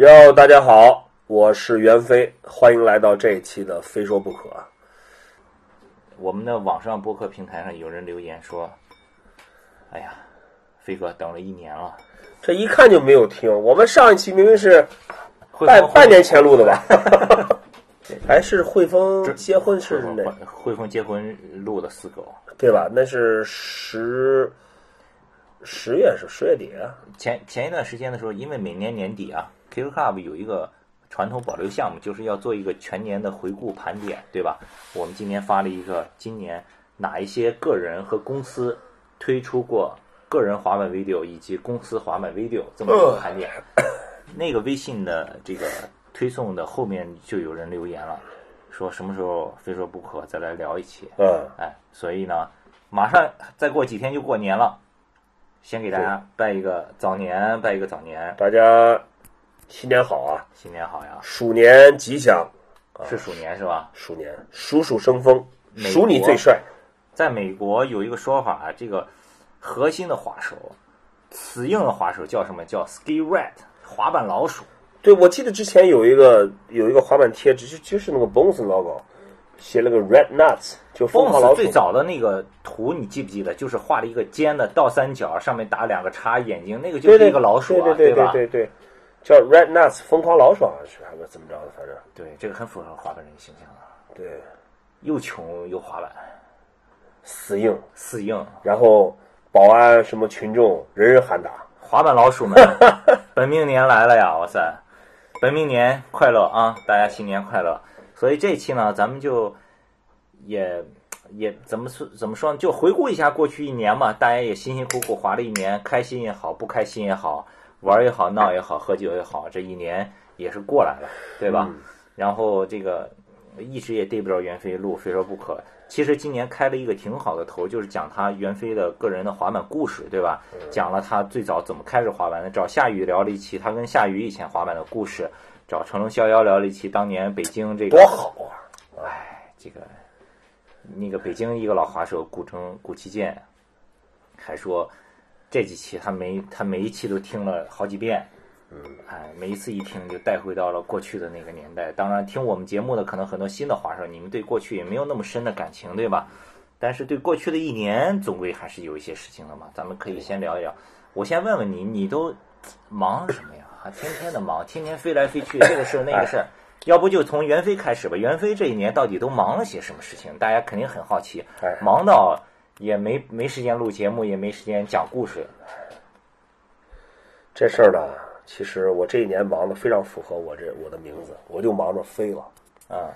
哟，大家好，我是袁飞，欢迎来到这一期的《非说不可》。我们的网上播客平台上有人留言说：“哎呀，飞哥等了一年了，这一看就没有听。我们上一期明明是半半年前录的吧？还是汇丰结婚是那汇汇丰结婚录的四狗。对吧？那是十十月是十月底啊。前前一段时间的时候，因为每年年底啊，QQ Club 有一个传统保留项目，就是要做一个全年的回顾盘点，对吧？我们今年发了一个今年哪一些个人和公司推出过个人滑板 video 以及公司滑板 video 这么一个盘点。那个微信的这个推送的后面就有人留言了，说什么时候非说不可再来聊一期。嗯，哎，所以呢，马上再过几天就过年了，先给大家拜一个早年，拜一个早年，大家新年好啊，新年好呀！鼠年吉祥，是鼠年是吧？鼠年鼠鼠生风，鼠你最帅。在美国有一个说法，这个核心的滑手，死硬的滑手叫什么？叫 ski rat，滑板老鼠。对，我记得之前有一个有一个滑板贴纸，就就是那个 Bones logo，写了个 Red Nuts，就疯狂老鼠。最早的那个图你记不记得？就是画了一个尖的倒三角，上面打两个叉，眼睛那个就是一个老鼠啊，对对吧？对对对，叫 Red Nuts 疯狂老鼠好像是还是怎么着的，反正对，这个很符合滑板人形象啊，对又穷又滑板，死硬，死硬。然后保安什么群众人人喊打。滑板老鼠们，本命年来了呀！哇塞，本命年快乐啊！大家新年快乐！所以这期呢，咱们就也也怎么说怎么说呢？就回顾一下过去一年嘛，大家也辛辛苦苦滑了一年，开心也好，不开心也好，玩也好，闹也好，喝酒也好，这一年也是过来了，对吧？然后这个一直也逮不着袁飞路，非说不可。其实今年开了一个挺好的头，就是讲他袁飞的个人的滑板故事，对吧？讲了他最早怎么开始滑板的，找夏雨聊了一期他跟夏雨以前滑板的故事，找成龙逍遥聊了一期当年北京这个多好啊！哎，这个那个北京一个老滑手古城古奇剑，还说这几期他每他每一期都听了好几遍，嗯，哎，每一次一听就带回到了过去的那个年代。当然，听我们节目的可能很多新的滑手，你们对过去也没有那么深的感情，对吧？但是对过去的一年，总归还是有一些事情的嘛。咱们可以先聊一聊。我先问问你，你都忙什么呀？还天天的忙，天天飞来飞去，这个事儿那个事儿。要不就从袁飞开始吧。袁飞这一年到底都忙了些什么事情？大家肯定很好奇哎，忙到也没没时间录节目，也没时间讲故事。这事儿呢，其实我这一年忙的非常符合我这我的名字，我就忙着飞了。啊，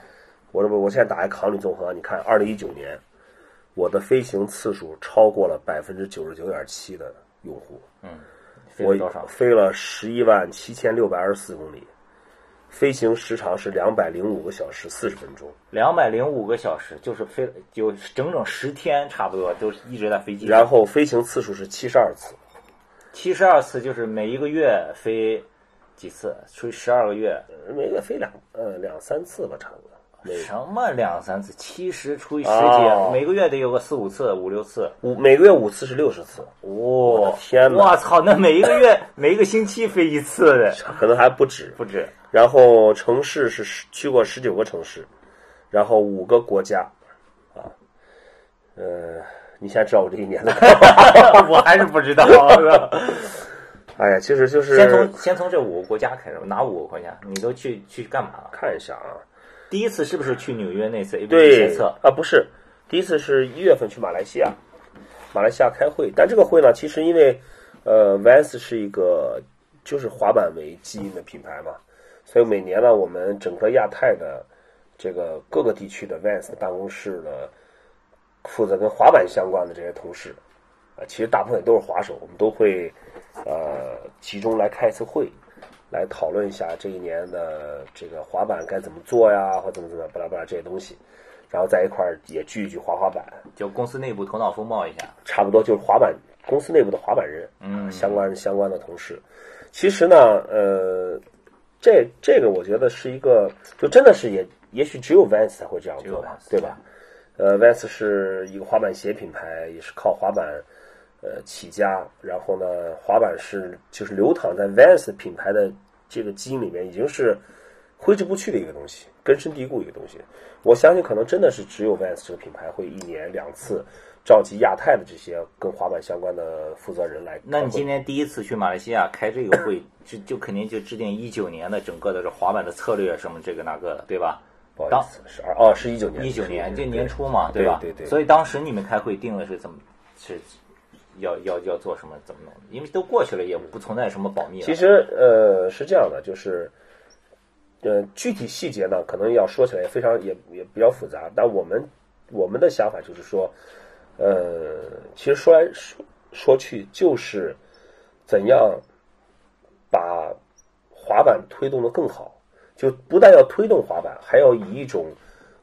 我这不，我现在打开考虑综合，你看，二零一九年我的飞行次数超过了百分之九十九点七的用户，嗯飞了多少？飞了十一万七千六百二十四公里，飞行时长是两百零五个小时四十分钟，两百零五个小时，就是飞有整整十天，差不多都一直在飞机。然后飞行次数是七十二次，七十二次，就是每一个月飞几次，除以十二个月，每个月飞两呃两三次吧，差不多。什么两三次？七十除以十几，哦每个月得有个四五次、五六次。五每个月五次是六十次，哇、的天哪我操！那每一个月、每一个星期飞一次的，可能还不止。不止。然后城市是十去过十九个城市，然后五个国家，啊，呃，你现在知道我这一年的，我还是不知道。哎呀，其实就是先从先从这五个国家开始，哪五个国家？你都去去干嘛了？看一下啊，第一次是不是去纽约那次 A B 测？啊，不是，第一次是一月份去马来西亚，马来西亚开会，但这个会呢，其实因为呃，Vans 是一个就是滑板为基因的品牌嘛，所以每年呢，我们整个亚太的这个各个地区的 Vans 的办公室的负责跟滑板相关的这些同事，啊，其实大部分都是滑手，我们都会呃集中来开一次会，来讨论一下这一年的这个滑板该怎么做呀，或怎么怎么巴拉巴拉这些东西，然后在一块儿也聚一聚滑滑板，就公司内部头脑风暴一下。差不多就是滑板公司内部的滑板人，嗯相关相关的同事。其实呢，呃，这这个我觉得是一个，就真的是也也许只有 Vans 才会这样做吧对吧？呃，Vans 是一个滑板鞋品牌，也是靠滑板呃起家，然后呢，滑板是就是流淌在 Vans 品牌的这个基因里面已经是挥之不去的一个东西，根深蒂固一个东西。我相信可能真的是只有 Vans 这个品牌会一年两次召集亚太的这些跟滑板相关的负责人来。那你今天第一次去马来西亚开这个会，就就肯定就制定一九年的整个的这滑板的策略什么这个那个的，对吧？不好意思，是二哦，是一九年，一九年这年初嘛，对吧？对对。所以当时你们开会定的是怎么是？要要要做什么？怎么弄？因为都过去了，也不存在什么保密。其实呃是这样的，就是呃具体细节呢，可能要说起来也非常也也比较复杂。但我们我们的想法就是说，呃，其实说来说说去就是怎样把滑板推动的更好，就不但要推动滑板，还要以一种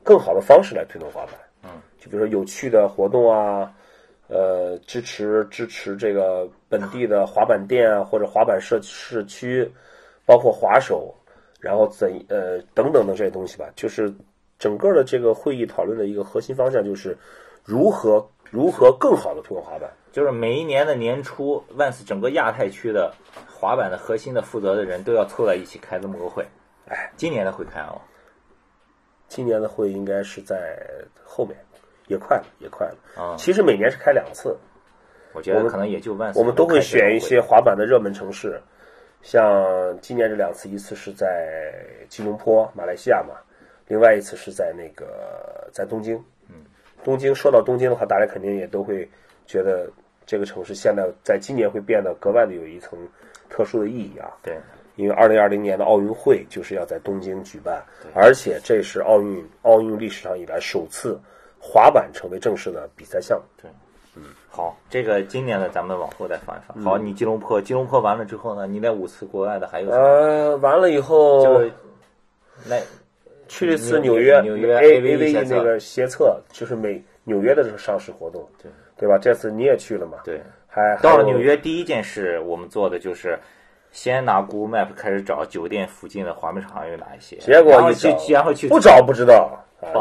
更好的方式来推动滑板。嗯，就比如说有趣的活动啊。呃，支持支持这个本地的滑板店啊，或者滑板社社区，包括滑手，然后怎呃等等的这些东西吧。就是整个的这个会议讨论的一个核心方向，就是如何如何更好的推广滑板。就是每一年的年初，Vans 整个亚太区的滑板的核心的负责的人都要凑在一起开这么个会。哎，今年的会开吗？今年的会应该是在后面。也快了，也快了。啊，其实每年是开两次。我觉得可能也就万。我们都会选一些滑板的热门城市，像今年这两次，一次是在吉隆坡，马来西亚嘛，另外一次是在那个在东京。嗯，东京说到东京的话，大家肯定也都会觉得这个城市现在在今年会变得格外的有一层特殊的意义啊。对，因为二零二零年的奥运会就是要在东京举办，而且这是奥运奥运历史上以来首次。滑板成为正式的比赛项目。对，嗯，好，这个今年的咱们往后再放一放。好，你吉隆坡，吉隆坡完了之后呢？你那五次国外的还有什么？呃，完了以后就那去了一次纽约，纽约 A A V 那个协测，就是美纽约的这个上市活动，对对吧？这次你也去了嘛？对，还到了纽约，第一件事我们做的就是先拿 Google Map 开始找酒店附近的滑冰场有哪一些，结果一去，然后去不找不知道。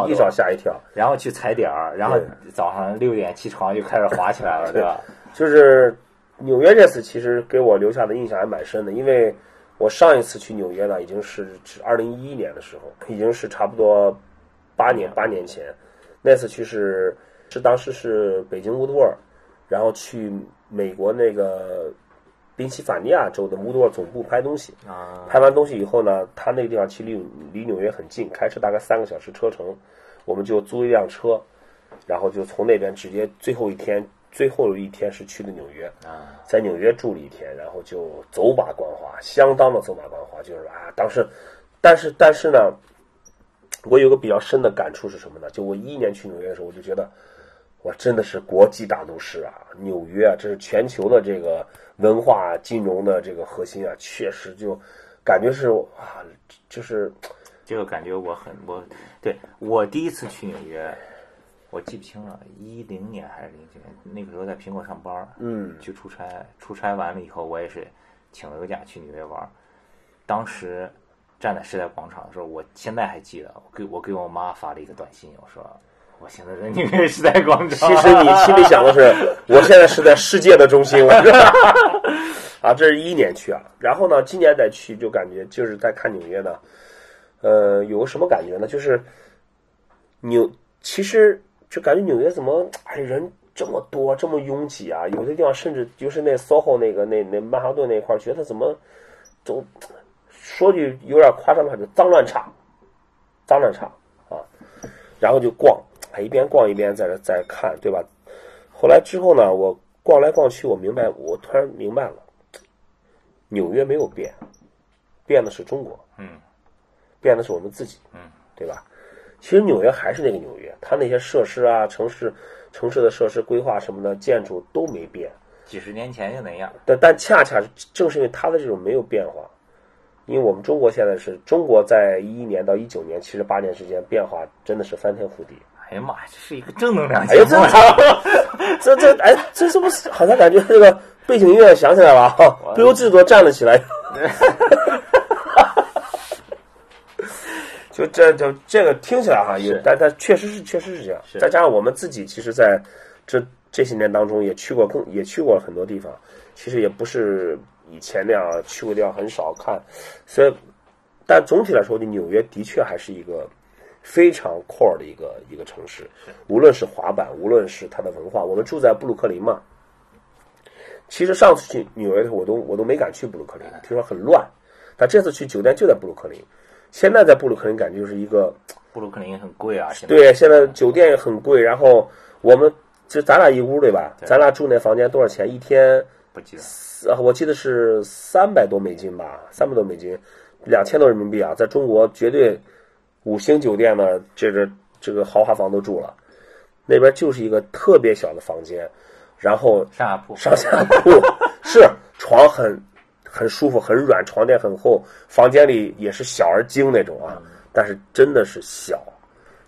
一找吓一跳，然后去踩点儿，然后早上六点起床就开始滑起来了，对吧？就是纽约这次其实给我留下的印象还蛮深的，因为我上一次去纽约呢，已经是二零一一年的时候，已经是差不多八年八年前。那次去是是当时是北京乌托尔，然后去美国那个。宾夕法尼亚州的乌托尔总部拍东西啊，拍完东西以后呢，他那个地方其实离离纽约很近，开车大概三个小时车程，我们就租一辆车，然后就从那边直接最后一天最后一天是去的纽约啊，在纽约住了一天，然后就走马观花，相当的走马观花，就是啊，当时，但是但是呢，我有个比较深的感触是什么呢？就我一一年去纽约的时候，我就觉得，哇，真的是国际大都市啊，纽约啊，这是全球的这个。文化金融的这个核心啊，确实就感觉是啊，就是这个感觉我很我对我第一次去纽约，我记不清了，一零年还是零几年，那个时候在苹果上班，嗯，去出差，出差完了以后，我也是请了个假去纽约玩，当时站在时代广场的时候，我现在还记得，我给我给我妈发了一个短信，我说。我现在在纽约时代广场。其实你心里想的是，我现在是在世界的中心了。啊，这是一一年去啊，然后呢，今年再去就感觉就是在看纽约呢，呃，有个什么感觉呢？就是纽，其实就感觉纽约怎么哎人这么多，这么拥挤啊？有的地方甚至就是那 SOHO 那个那那曼哈顿那块儿，觉得怎么都说句有点夸张的话，就脏乱差，脏乱差啊，然后就逛。哎一边逛一边在这在看，对吧？后来之后呢，我逛来逛去，我明白，我突然明白了，纽约没有变，变的是中国，嗯，变的是我们自己，嗯，对吧？其实纽约还是那个纽约，它那些设施啊，城市城市的设施规划什么的，建筑都没变，几十年前就那样。但但恰恰正是因为它的这种没有变化，因为我们中国现在是中国在一一年到一九年，其实八年时间变化真的是翻天覆地。哎呀妈呀，这是一个正能量节目！这这哎，这是不是好像感觉这个背景音乐响起来了？不由自主站了起来。就这就这个听起来哈，有但但确实是确实是这样。再加上我们自己，其实在这这些年当中也去过更也去过很多地方，其实也不是以前那样去过地方很少看，所以，但总体来说，纽约的确还是一个非常 core 的一个一个城市，无论是滑板，无论是它的文化。我们住在布鲁克林嘛，其实上次去纽约的时候，我都我都没敢去布鲁克林，听说很乱。但这次去酒店就在布鲁克林，现在在布鲁克林感觉就是一个。布鲁克林很贵啊，现在对，现在酒店也很贵。然后我们就咱俩一屋对吧？咱俩住那房间多少钱？一天不记得，我记得是三百多美金吧，三百多美金，两千多人民币啊，在中国绝对五星酒店的这个这个豪华房都住了。那边就是一个特别小的房间，然后上下铺，上下铺 是床很很舒服，很软，床垫很厚，房间里也是小而精那种啊。但是真的是小，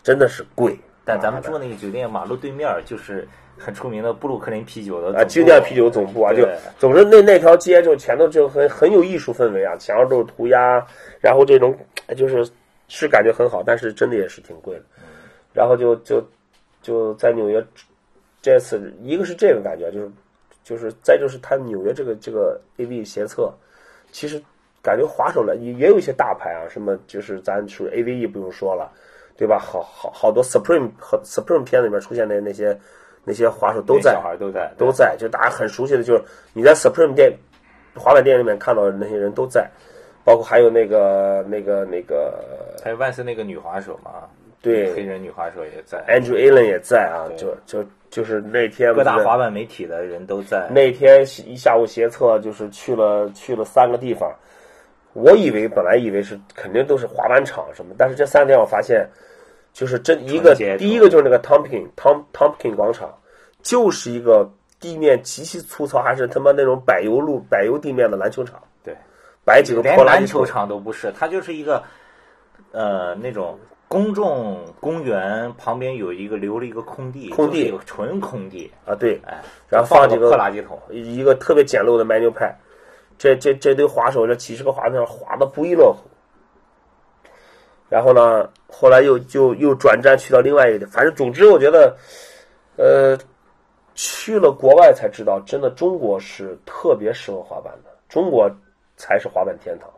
真的是贵。但咱们住那个酒店马路对面就是很出名的布鲁克林啤酒的啊，精酿啤酒总部啊，就总之那那条街就前头就很很有艺术氛围啊，墙上都是涂鸦，然后这种就是是感觉很好，但是真的也是挺贵的。然后就就就在纽约这次，一个是这个感觉，就是就是再就是它纽约这个这个 A V 斜侧，其实。感觉滑手了也也有一些大牌啊，什么就是咱属于 A V E 不用说了，对吧？好好好多 Supreme 和 Supreme 片里面出现的那些那些滑手都在，小孩都在都在，就大家很熟悉的，就是你在 Supreme 店滑板店里面看到的那些人都在，包括还有那个那个那个，还有万斯那个女滑手嘛，对，黑人女滑手也在，Andrew Allen 也在啊，就就就是那天各大滑板媒体的人都在，那天一下午斜测就是去了去了三个地方。我以为本来以为是肯定都是滑板场什么，但是这三天我发现，就是这一个第一个就是那个 Tompkin Tom Tompkin 广场，就是一个地面极其粗糙，还是他妈那种柏油路柏油地面的篮球场。对，摆几个破篮球场都不是，它就是一个呃那种公众公园旁边有一个留了一个空地，空地纯空地啊，对，哎，然后放几个破垃圾桶，一个特别简陋的 menu 派。这这这堆滑手，这几十个滑手滑的不亦乐乎。然后呢，后来又就又转战去到另外一个地，反正总之我觉得，呃，去了国外才知道，真的中国是特别适合滑板的，中国才是滑板天堂。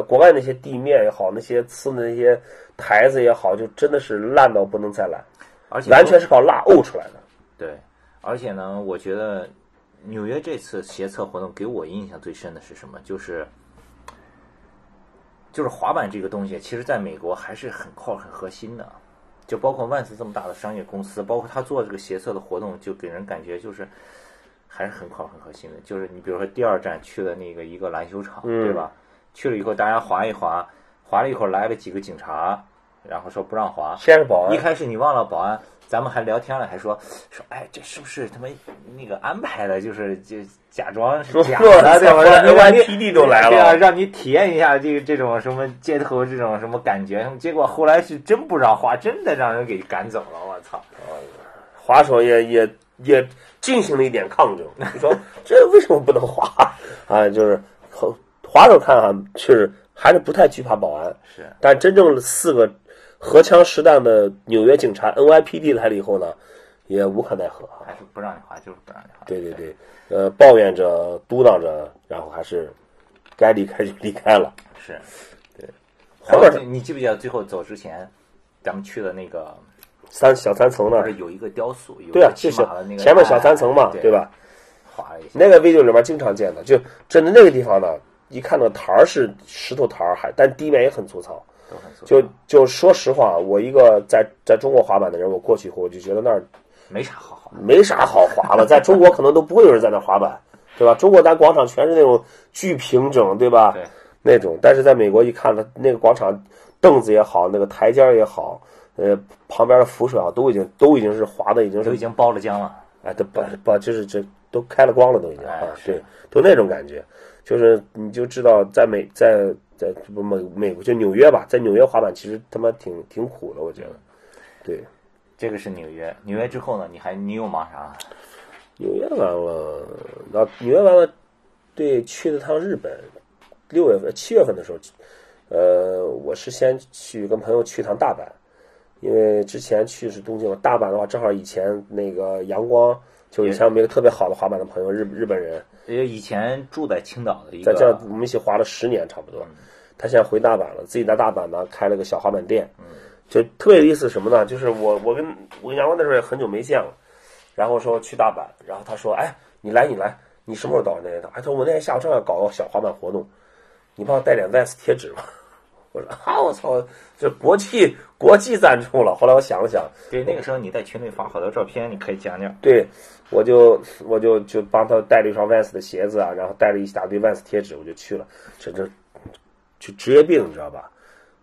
国外那些地面也好，那些呲的那些台子也好，就真的是烂到不能再烂，而且完全是靠蜡沤出来的。对，而且呢，我觉得。纽约这次协测活动给我印象最深的是什么？就是，就是滑板这个东西，其实在美国还是很靠很核心的。就包括万斯这么大的商业公司，包括他做这个协测的活动，就给人感觉就是还是很靠很核心的。就是你比如说第二站去的那个一个篮球场，对吧？去了以后大家划一划，划了一会儿来了几个警察，然后说不让划。先是保安。一开始你忘了保安。咱们还聊天了，还说说，哎，这是不是他们那个安排的？就是就假装是假的，对吧？让你 P D 都来了，对啊让你体验一下这个这种什么街头这种什么感觉。结果后来是真不让划，真的让人给赶走了。我操！滑手也也也进行了一点抗争，你说 这为什么不能滑啊？就是滑手看哈，确实还是不太惧怕保安，是，但真正四个。荷枪实弹的纽约警察 NYPD 来了以后呢，也无可奈何，还是不让你滑，就是不让你滑。对对对，呃，抱怨着、嘟囔着，然后还是该离开就离开了。是，对。后面你记不记得最后走之前，咱们去的那个三小三层那儿有一个雕塑，对啊，就是前面小三层嘛，对吧？滑一下。那个 video 里面经常见的，就真的那个地方呢，一看到台儿是石头台儿，还但地面也很粗糙。就就说实话，我一个在在中国滑板的人，我过去以后我就觉得那儿没啥好滑，没啥好滑了。在中国可能都不会有人在那滑板，对吧？中国咱广场全是那种巨平整，对吧？对，那种。但是在美国一看，它那个广场凳子也好，那个台阶也好，呃，旁边的扶手啊，都已经都已经是滑的，已经是都已经包了浆了。哎，都把把就是这都开了光了，都已经啊，对，都那种感觉，就是你就知道在美在。在不美美国就纽约吧，在纽约滑板其实他妈挺挺苦的，我觉得。对，这个是纽约。纽约之后呢？你还你又忙啥？纽约完了，那纽约完了，对，去了趟日本。六月份、七月份的时候，呃，我是先去跟朋友去趟大阪，因为之前去是东京嘛。大阪的话，正好以前那个阳光就以前我们一个特别好的滑板的朋友，日日本人，呃，以前住在青岛的一在这个，我们一起滑了十年差不多。他现在回大阪了，自己在大阪呢开了个小滑板店。就特别有意思什么呢？就是我我跟我跟杨光那时候也很久没见了，然后说去大阪，然后他说：“哎，你来你来，你什么时候到那边的？”哎，他说我那天下午正好搞个小滑板活动，你帮我带点 Vans 贴纸吧。我说啊，我操，这国际国际赞助了。后来我想了想，对，那个时候你在群里发好多照片，你可以讲讲。对，我就我就就帮他带了一双 Vans 的鞋子啊，然后带了一大堆 Vans 贴纸，我就去了。这这就职业病，你知道吧？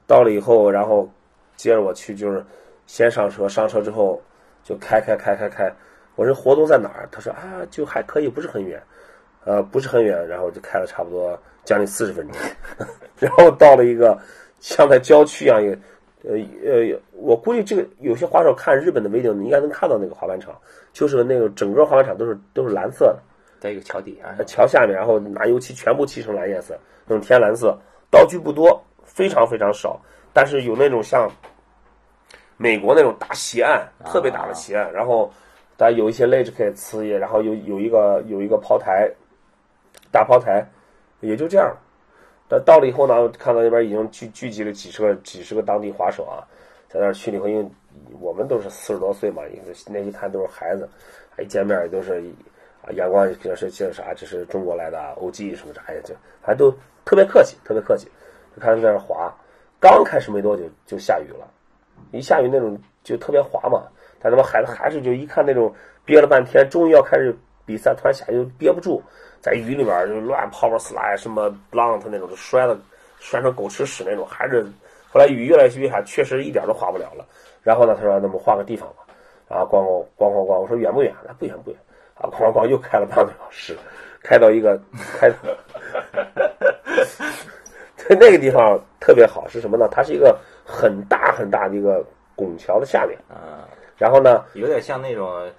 到了以后，然后接着我去，就是先上车，上车之后就开开开开开。我说活动在哪儿？他说啊，就还可以，不是很远，呃，不是很远。然后就开了差不多将近四十分钟，然后到了一个像在郊区一样一个。呃呃，我估计这个有些滑手看日本的 video，你应该能看到那个滑板场，就是那个整个滑板场都是都是蓝色的，在一个桥底下，桥下面，然后拿油漆全部漆成蓝颜色，那种天蓝色，道具不多，非常非常少，但是有那种像美国那种大斜岸，特别大的斜岸，然后但有一些 ledge 可以呲也，然后有有一个有一个抛台，大抛台，也就这样。但到了以后呢，看到那边已经聚聚集了几十个几十个当地滑手啊，在那儿去了以后，因为我们都是四十多岁嘛，那一看都是孩子，一见面也都是啊，阳光这是这是啥？这是中国来的 OG 什么啥呀？就还都特别客气，特别客气。就看在那滑，刚开始没多久就下雨了，一下雨那种就特别滑嘛。但他们孩子还是就一看那种憋了半天，终于要开始比赛，突然下雨就憋不住。在雨里边就乱 power slide 什么 blunt 那种，就摔的摔成狗吃屎那种，还是后来雨越来越下，确实一点都滑不了了。然后呢，他说那么换个地方吧，然后咣咣咣咣咣，我说远不远？那不远不远啊，咣咣又开了半个小时，开到一个开，在那个地方特别好是什么呢？它是一个很大很大的一个拱桥的下面，啊，然后呢，有点像那种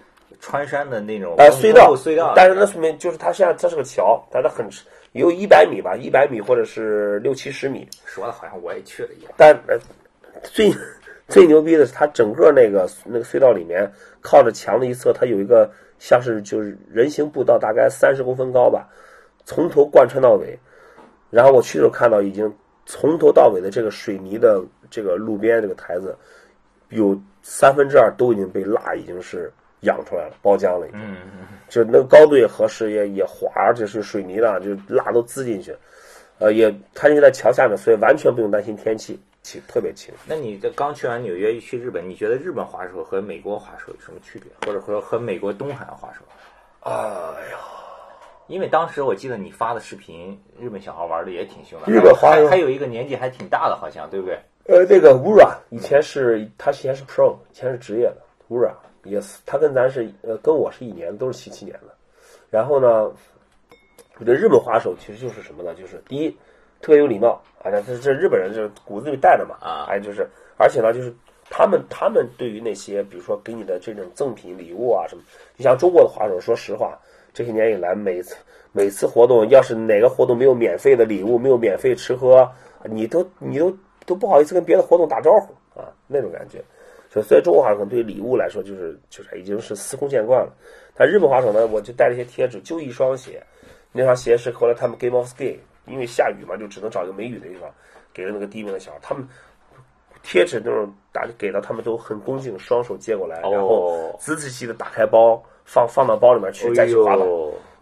穿山的那种呃，隧道，隧道，但是那说明就是它现在它是个桥，但它很有一百米吧，一百米或者是六七十米。说的好像我也去了一样。但呃，最最牛逼的是，它整个那个那个隧道里面，靠着墙的一侧，它有一个像是就是人行步道，大概三十公分高吧，从头贯穿到尾。然后我去的时候看到，已经从头到尾的这个水泥的这个路边这个台子，有三分之二都已经被蜡已经是养出来了，包浆了已经。嗯嗯就那个高度也合适，也也滑，而且是水泥的，就蜡都滋进去。呃，也它就在桥下面，所以完全不用担心天气，轻特别轻。那你这刚去完纽约，一去日本，你觉得日本滑手和美国滑手有什么区别，或者说和美国东海岸滑手？哎呀，因为当时我记得你发的视频，日本小孩玩的也挺凶的。日本滑手还还有一个年纪还挺大的，好像对不对？呃，这个 Ura 以前是他以前是 Pro，以前是职业的 Ura yes，他跟咱是呃跟我是一年，都是七七年的。然后呢，我觉得日本滑手其实就是什么呢？就是第一特别有礼貌，啊，这这日本人就是骨子里带的嘛，啊还有就是而且呢就是。他们他们对于那些比如说给你的这种赠品礼物啊什么，你像中国的滑手，说实话，这些年以来每次每次活动，要是哪个活动没有免费的礼物，没有免费吃喝，你都你都都不好意思跟别的活动打招呼啊，那种感觉。所以，所以中国滑手可能对于礼物来说，就是就是已经是司空见惯了。但日本滑手呢，我就带了一些贴纸，就一双鞋，那双鞋是后来他们 Game of Ski，因为下雨嘛，就只能找一个没雨的地方，给了那个第一名的小孩。他们贴纸那种打给到他们都很恭敬，双手接过来，然后仔仔细细的打开包，放放到包里面去再去滑板。哎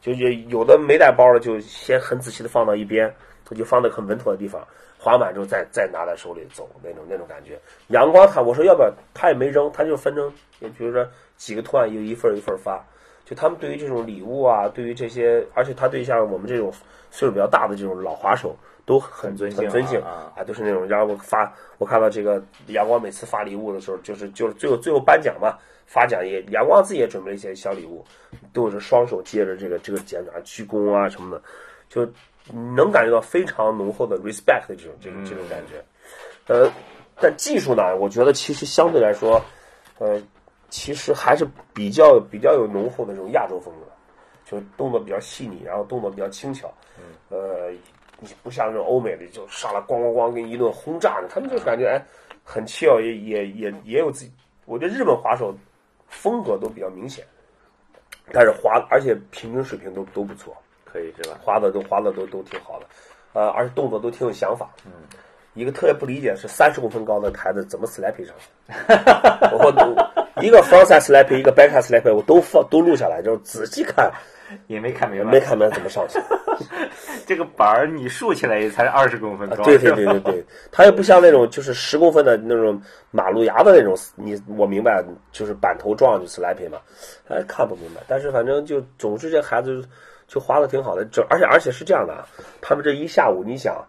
就有有的没带包的，就先很仔细的放到一边，他就放在很稳妥的地方。滑满之后再再拿在手里走，那种那种感觉。阳光他我说要不要，他也没扔，他就分成，也比如说几个图案，有一份一份发。就他们对于这种礼物啊，对于这些，而且他对像我们这种岁数比较大的这种老滑手都很尊敬很尊敬啊啊，都是那种。然后我发，我看到这个阳光每次发礼物的时候，就是就是最后最后颁奖嘛，发奖也阳光自己也准备了一些小礼物，都是双手接着这个这个奖啊，鞠躬啊什么的，就能感觉到非常浓厚的 respect 的这种这种这种感觉。呃，但技术呢，我觉得其实相对来说，呃，其实还是比较比较有浓厚的这种亚洲风格，就动作比较细腻，然后动作比较轻巧。呃，你不像那种欧美的，就上来咣咣咣给你一顿轰炸的，他们就感觉哎很 chill，也也也也有自己。我觉得日本滑手风格都比较明显，但是滑而且平均水平都都不错，可以是吧？滑的都滑的都都挺好的，呃，而且动作都挺有想法。嗯，一个特别不理解是三十公分高的台子怎么 slap 上去？我都一个 frontside slap，一个 backside slap，我都放都录下来，就是仔细看，也没看明白，没看明白怎么上去。这个板儿你竖起来也才二十公分高，对对对对对，它又不像那种就是十公分的那种马路牙的那种，你我明白，就是板头撞就 slap 嘛，哎看不明白，但是反正就总之这孩子就滑的挺好的，这而且而且是这样的啊，他们这一下午你想，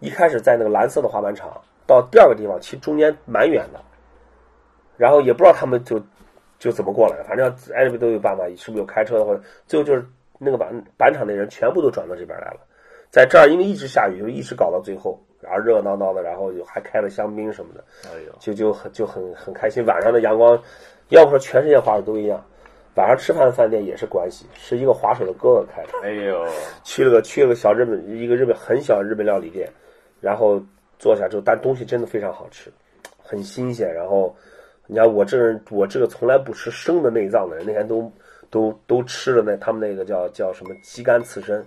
一开始在那个蓝色的滑板场，到第二个地方其实中间蛮远的，然后也不知道他们就就怎么过来的，反正艾利都有办法，是不是有开车的或者最后就是那个板板场的人全部都转到这边来了。在这儿，因为一直下雨，就一直搞到最后，然后热热闹闹的，然后就还开了香槟什么的，哎呦，就就很就很很开心。晚上的阳光，要不说全世界滑手都一样，晚上吃饭的饭店也是关系，是一个滑手的哥哥开的。哎呦，去了个去了个小日本一个日本很小的日本料理店，然后坐下之后，但东西真的非常好吃，很新鲜。然后你看我这人，我这个从来不吃生的内脏的人，那天都都都吃了那他们那个叫叫什么鸡肝刺身。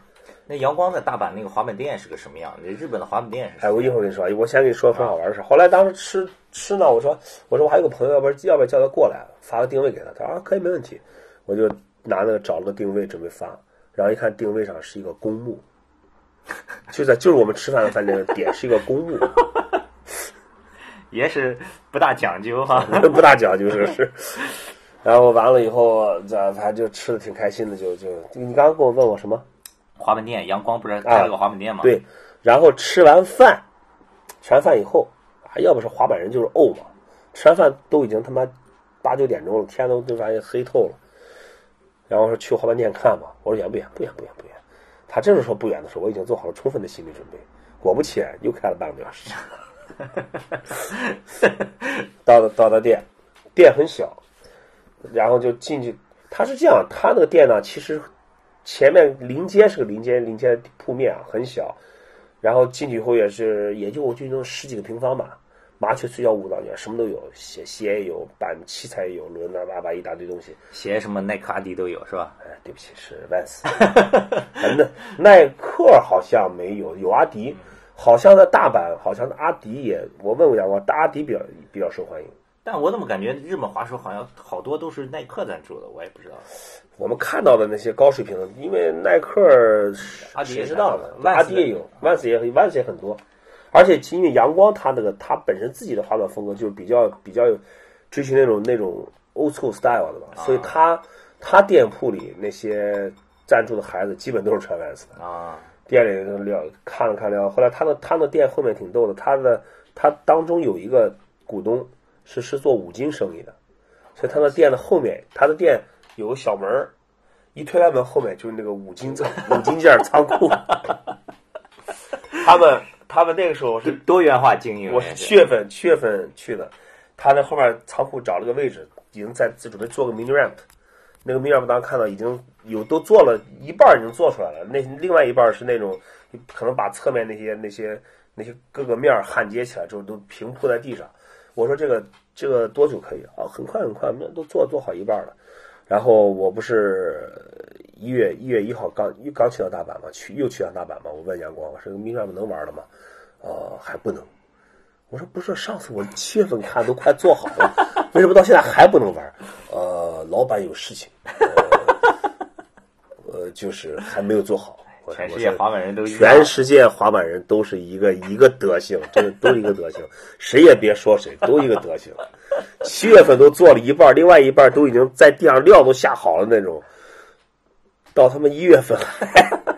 那阳光在大阪那个滑板店是个什么样？那日本的滑板店是？哎，我一会儿跟你说，我先跟你说很好玩的事。后来当时吃吃呢，我说我说我还有个朋友，要不要不要叫他过来，发个定位给他？他说啊，可以没问题。我就拿那个找了个定位准备发，然后一看定位上是一个公墓，就在就是我们吃饭的饭店点是一个公墓，也是不大讲究哈，不大讲究这是。然后完了以后，这反正就吃的挺开心的，就就你刚刚跟我问我什么？滑板店，阳光不是开了个滑板店吗？对，然后吃完饭，吃完饭以后啊，要不是滑板人就是怄嘛。吃完饭都已经他妈八九点钟了，天都都发现黑透了。然后说去滑板店看吧，我说远不远？不远不远不远。他这时候说不远的时候，我已经做好了充分的心理准备。果不其然，又开了半个多小时。到了到了店，店很小，然后就进去。他是这样，他那个店呢，其实。前面临街是个临街，临街铺面啊很小，然后进去以后也是也就就那十几个平方吧，麻雀虽小五脏圈，什么都有，鞋鞋也有，板器材也有，轮子叭叭一大堆东西，鞋什么耐克、阿迪都有是吧？哎，对不起，是 Vans，那耐克好像没有，有阿迪，好像在大阪，好像阿迪也，我问过杨光，阿迪比较比较受欢迎。但我怎么感觉日本滑手好像好多都是耐克赞助的，我也不知道。我们看到的那些高水平的，因为耐克谁知道呢？阿迪也有，万斯也万斯也很多。而且因为阳光，他那个他本身自己的滑板风格就是比较比较有追求那种那种 old school style 的嘛，所以他他店铺里那些赞助的孩子基本都是穿 Vans 的啊。店里聊看了看聊，后来他的他的店后面挺逗的，他的他当中有一个股东。是是做五金生意的，所以他的店的后面，他的店有个小门儿，一推开门后面就是那个五金仓、五金件仓库。他们他们那个时候是多元化经营。我是七月份七月份去的，他在后面仓库找了个位置，已经在准备做个 mini ramp。那个 mini ramp 当时看到已经有都做了一半，已经做出来了。那另外一半是那种可能把侧面那些那些那些各个面焊接起来之后都平铺在地上。我说这个这个多久可以啊？很快很快，那都做做好一半了。然后我不是一月一月一号刚又刚去到大阪嘛，去又去到大阪嘛。我问阳光，我说明天能玩了吗？呃，还不能。我说不是，上次我七月份看都快做好了，为什么到现在还不能玩？呃，老板有事情，呃，就是还没有做好。全世界滑板人都全世界滑板人都是一个一个德行，真的都一个德行，谁也别说谁，都一个德行。七月份都做了一半，另外一半都已经在地上料都下好了那种，到他们一月份还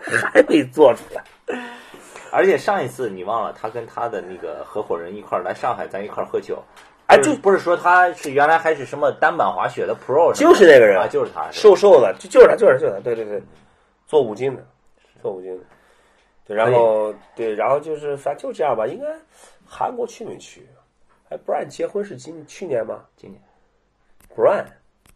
还没做出来。而且上一次你忘了，他跟他的那个合伙人一块儿来上海，咱一块儿喝酒。哎，就不是说他是原来还是什么单板滑雪的 Pro，就是那个人，就是他，瘦瘦的，就就是他，就是就是他，对对对，做五金的。做五金的，对，然后对，然后就是反正就这样吧。应该韩国去没去？哎，Brian 结婚是今去年吗？今年，Brian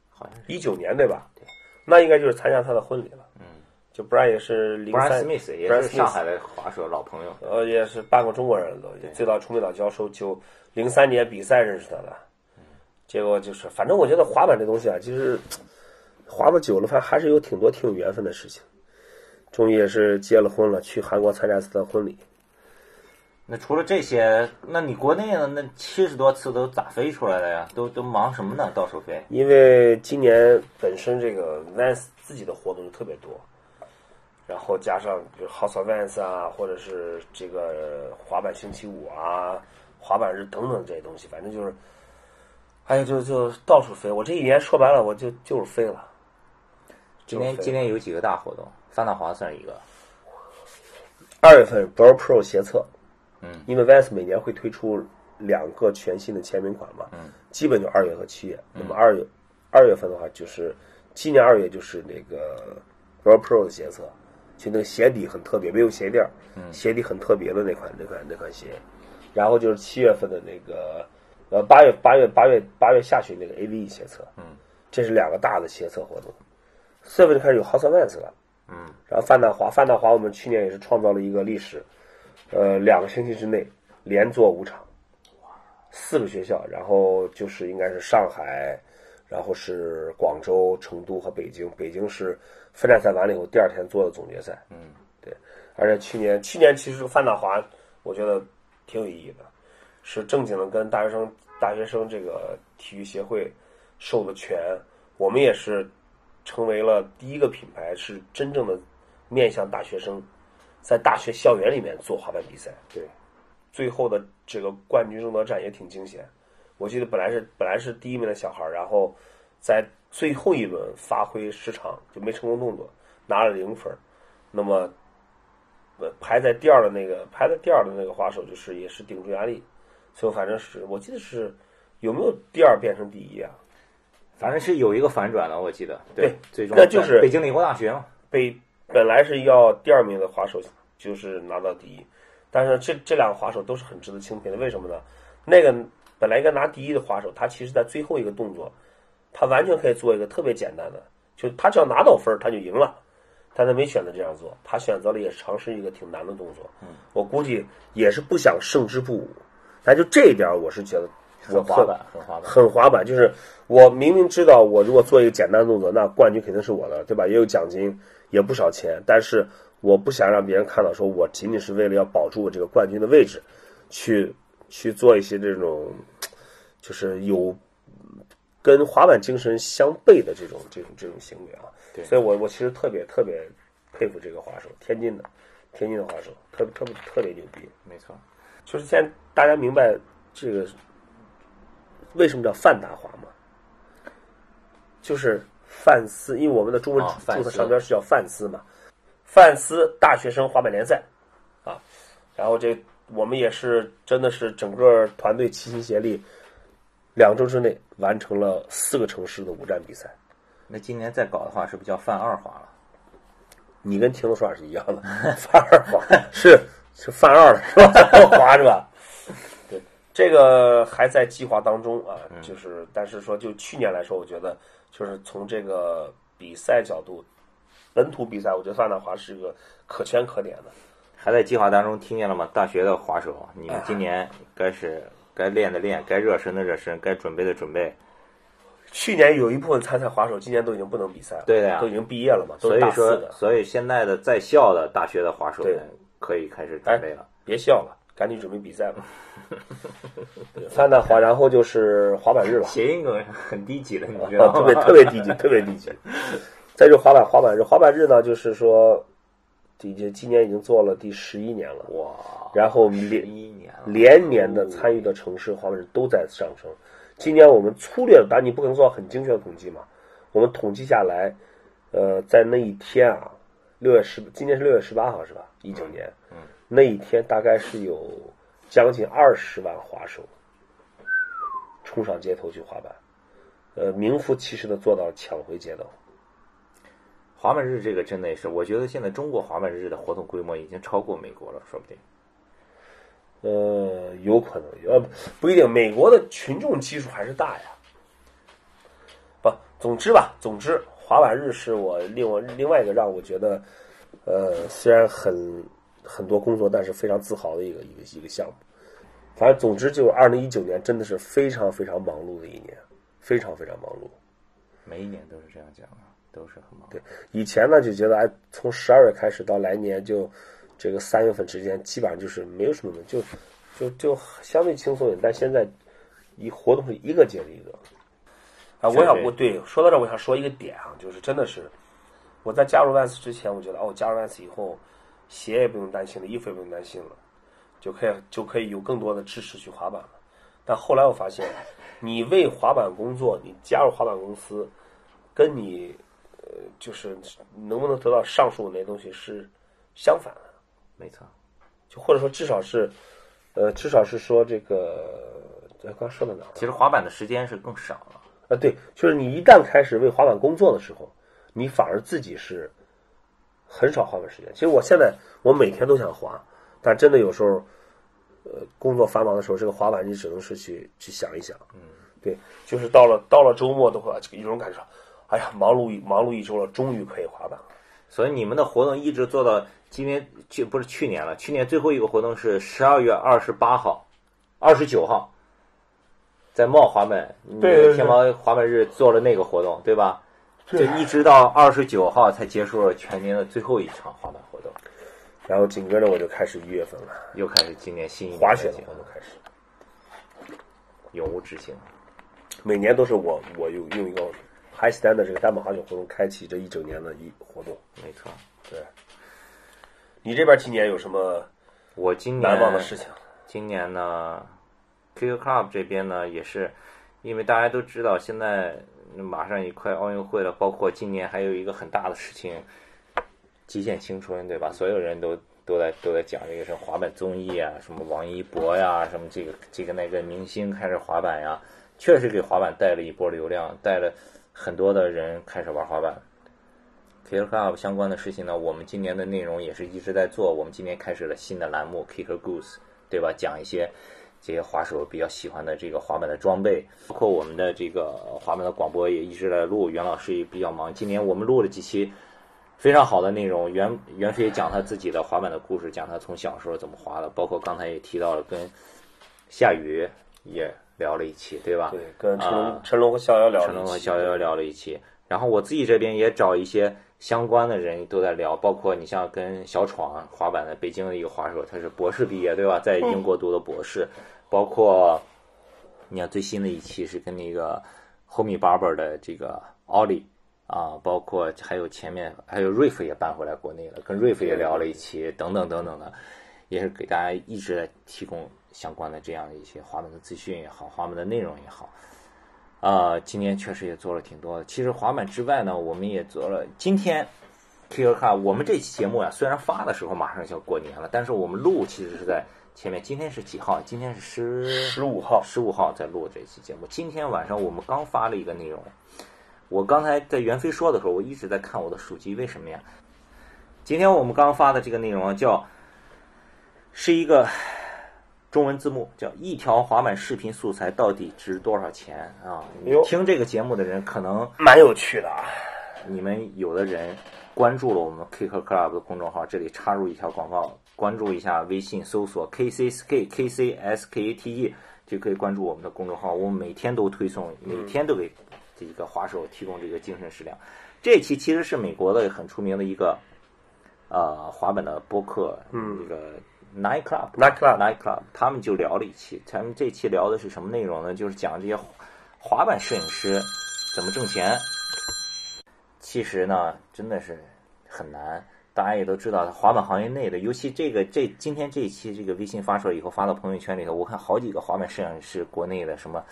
好像一九年对吧？对，那应该就是参加他的婚礼了。嗯，就 Brian 也是零三，Smith 也是上海的滑手老朋友，呃，也是半个中国人都，最早崇明岛教授，就零三年比赛认识他的。结果就是，反正我觉得滑板这东西啊，其实。滑不久了，反正还是有挺多挺有缘分的事情。终于也是结了婚了，去韩国参加他的婚礼。那除了这些，那你国内呢？那七十多次都咋飞出来的呀？都都忙什么呢？到处飞？因为今年本身这个 Vans 自己的活动就特别多，然后加上就 House of Vans 啊，或者是这个滑板星期五啊、滑板日等等这些东西，反正就是，哎呀，就就到处飞。我这一年说白了，我就就是飞了。今天今天有几个大活动？三大华算是一个。二月份 Bro Pro 鞋测。嗯，因为 Vans 每年会推出两个全新的签名款嘛，嗯，基本就二月和七月。那么二月二月份的话，就是今年二月就是那个 r o Pro 的鞋测，就那个鞋底很特别，没有鞋垫嗯，鞋底很特别的那款那款那款鞋。然后就是七月份的那个呃八月八月八月八月下旬那个 AVE 鞋测，嗯，这是两个大的鞋测活动。四月份就开始有 House of Vans 了，嗯，然后范大华范大华我们去年也是创造了一个历史。呃，两个星期之内连做五场，四个学校，然后就是应该是上海，然后是广州、成都和北京。北京是分站赛完了以后，第二天做的总决赛。嗯，对。而且去年，去年其实范大华，我觉得挺有意义的，是正经的跟大学生、大学生这个体育协会授的权。我们也是成为了第一个品牌，是真正的面向大学生。在大学校园里面做滑板比赛，对，最后的这个冠军争夺战也挺惊险。我记得本来是本来是第一名的小孩，然后在最后一轮发挥失常，就没成功动作，拿了零分。那么，排在第二的那个排在第二的那个滑手就是也是顶住压力，最后反正是我记得是有没有第二变成第一啊？反正是有一个反转了，我记得。对，最终那就是北京理工大学嘛，被。本来是要第二名的滑手就是拿到第一，但是这这两个滑手都是很值得钦佩的。为什么呢？那个本来应该拿第一的滑手，他其实在最后一个动作，他完全可以做一个特别简单的，就他只要拿到分他就赢了，但他没选择这样做，他选择了也是尝试一个挺难的动作。嗯我估计也是不想胜之不武，但就这一点我是觉得很滑板，很滑板，很滑板。就是我明明知道我如果做一个简单动作，那冠军肯定是我的，对吧？也有奖金。也不少钱，但是我不想让别人看到，说我仅仅是为了要保住我这个冠军的位置，去去做一些这种，就是有跟滑板精神相悖的这种这种这种行为啊。对，所以我我其实特别特别佩服这个滑手，天津的天津的滑手，特别特别特别牛逼。没错，就是现在大家明白这个为什么叫范大滑吗？就是。范斯，因为我们的中文注册商标是叫范斯嘛，范斯大学生滑板联赛，啊，然后这我们也是真的是整个团队齐心协力，两周之内完成了四个城市的五站比赛。那今年再搞的话，是不是叫范二滑了？你跟听的说法是一样的，范二滑 是是范二了是吧？滑是吧？对，这个还在计划当中啊，就是但是说就去年来说，我觉得。就是从这个比赛角度，本土比赛，我觉得范大华是一个可圈可点的。还在计划当中，听见了吗？大学的滑手，你们今年该是该练的练，该热身的热身，该准备的准备。去年有一部分参赛滑手，今年都已经不能比赛了，对的呀，都已经毕业了嘛，都所以说，所以现在的在校的大学的滑手们可以开始准备了。别笑了，赶紧准备比赛吧。范大华，然后就是滑板日了。谐音梗很低级了，你知道吗？特别特别低级，特别低级。再就滑板滑板日，滑板日呢，就是说，已经今年已经做了第十一年了。哇！然后连一年连年的参与的城市滑板日都在上升。今年我们粗略的，但你不可能做到很精确的统计嘛。我们统计下来，呃，在那一天啊，六月十，今年是六月十八号是吧？一九年，嗯，那一天大概是有。将近二十万滑手冲上街头去滑板，呃，名副其实的做到抢回街道。滑板日这个真的也是，我觉得现在中国滑板日的活动规模已经超过美国了，说不定。呃，有可能，呃，不一定。美国的群众基数还是大呀。不，总之吧，总之，滑板日是我另外另外一个让我觉得，呃，虽然很。很多工作，但是非常自豪的一个一个一个项目。反正总之，就二零一九年真的是非常非常忙碌的一年，非常非常忙碌。每一年都是这样讲啊。都是很忙。对以前呢就觉得哎，从十二月开始到来年就这个三月份之间，基本上就是没有什么，就就就相对轻松一点。但现在一活动是一个接着一个。啊，我想我对说到这儿，我想说一个点啊，就是真的是我在加入 Vans 之前，我觉得哦，加入 Vans 以后，鞋也不用担心了，衣服也不用担心了，就可以就可以有更多的支持去滑板了。但后来我发现，你为滑板工作，你加入滑板公司，跟你呃就是能不能得到上述那些东西是相反的。没错，就或者说至少是，呃，至少是说这个，呃，刚说到哪儿？其实滑板的时间是更少了。啊，对，就是你一旦开始为滑板工作的时候，你反而自己是很少滑板时间。其实我现在我每天都想滑，但真的有时候，呃，工作繁忙的时候，这个滑板你只能是去去想一想。嗯，对，就是到了到了周末的话，这个有种感受，哎呀，忙碌一忙碌一周了，终于可以滑板了。所以你们的活动一直做到今年，去不是去年了，去年最后一个活动是十二月二十八号、二十九号，在茂滑板，你对天猫滑板日做了那个活动，对吧？就一直到二十九号才结束了全年的最后一场滑板活动，然后紧跟着我就开始一月份了，又开始今年新一年滑雪活动开始。永无止境。每年都是我我用用一个 high stand 的这个单板滑雪活动开启这一整年的一活动。没错，对，你这边今年有什么我今年难忘的事情？今年呢，QQ Club 这边呢也是，因为大家都知道现在马上也快奥运会了，包括今年还有一个很大的事情，极限青春，对吧？所有人都都在都在讲这个什么滑板综艺啊，什么王一博呀，什么这个这个那个明星开始滑板呀，确实给滑板带了一波流量，带了很多的人开始玩滑板。Kicker Club 相关的事情呢，我们今年的内容也是一直在做。我们今年开始了新的栏目 Kicker Goose，对吧？讲一些这些滑手比较喜欢的这个滑板的装备，包括我们的这个滑板的广播也一直在录。袁老师也比较忙，今年我们录了几期非常好的内容。袁袁飞讲他自己的滑板的故事，讲他从小时候怎么滑的，包括刚才也提到了跟夏雨也聊了一期，对吧？对，跟陈龙、啊陈龙和逍遥聊了陈龙和逍遥聊了一期，然后我自己这边也找一些相关的人都在聊，包括你像跟小闯滑板的北京的一个滑手，他是博士毕业，对吧？在英国读的博士，包括你看最新的一期是跟那个 Homie Barber 的这个奥利啊，包括还有前面还有瑞夫也搬回来国内了，跟瑞夫也聊了一期，等等等等的，也是给大家一直在提供相关的这样的一些滑板的资讯也好，滑板的内容也好。啊、今年确实也做了挺多的。其实滑板之外呢，我们也做了。今天 K 歌卡，我们这期节目呀、虽然发的时候马上就要过年了，但是我们录其实是在前面。今天是几号？今天是十十五号，十五号在录这期节目。今天晚上我们刚发了一个内容，我刚才在袁飞说的时候，我一直在看我的手机，为什么呀？今天我们刚发的这个内容啊叫，是一个中文字幕，叫一条滑板视频素材到底值多少钱啊？你听这个节目的人，可能蛮有趣的啊。你们有的人关注了我们 Kicker Club 的公众号，这里插入一条广告，关注一下微信搜索 KCSK KCSKATE 就可以关注我们的公众号。我们每天都推送，每天都给这个滑手提供这个精神食粮。这期其实是美国的很出名的一个呃滑板的播客，嗯这个 Night Club Night Club Night Club，他们就聊了一期，他们这期聊的是什么内容呢？就是讲这些滑板摄影师怎么挣钱。其实呢，真的是很难。大家也都知道，滑板行业内的，尤其这个这今天这一期这个微信发出来以后，发到朋友圈里头，我看好几个滑板摄影师，国内的什么，